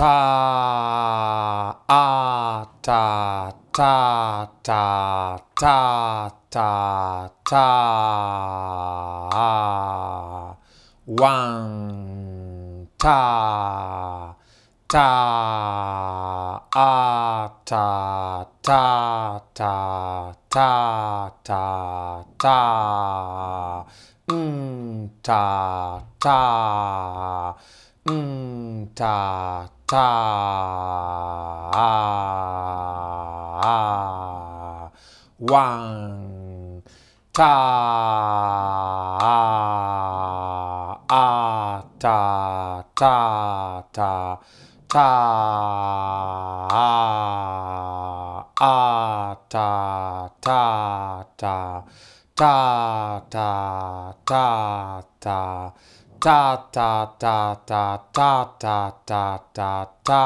ta a ta ta ta ta ta ta one ta ta a ta ta ta ta ta ta mm, ta ta mm, ta ta one. Ta a ta ta ta. Ta a ta ta ta ta. Ta ta ta ta ta ta ta ta ta ta ta ta.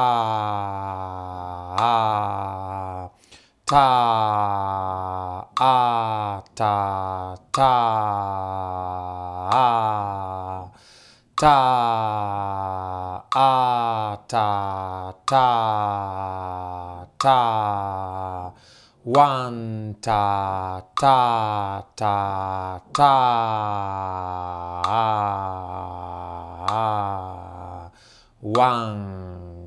Ta a ta ta. Ta a ta ta ta. One ta ta ta ta one。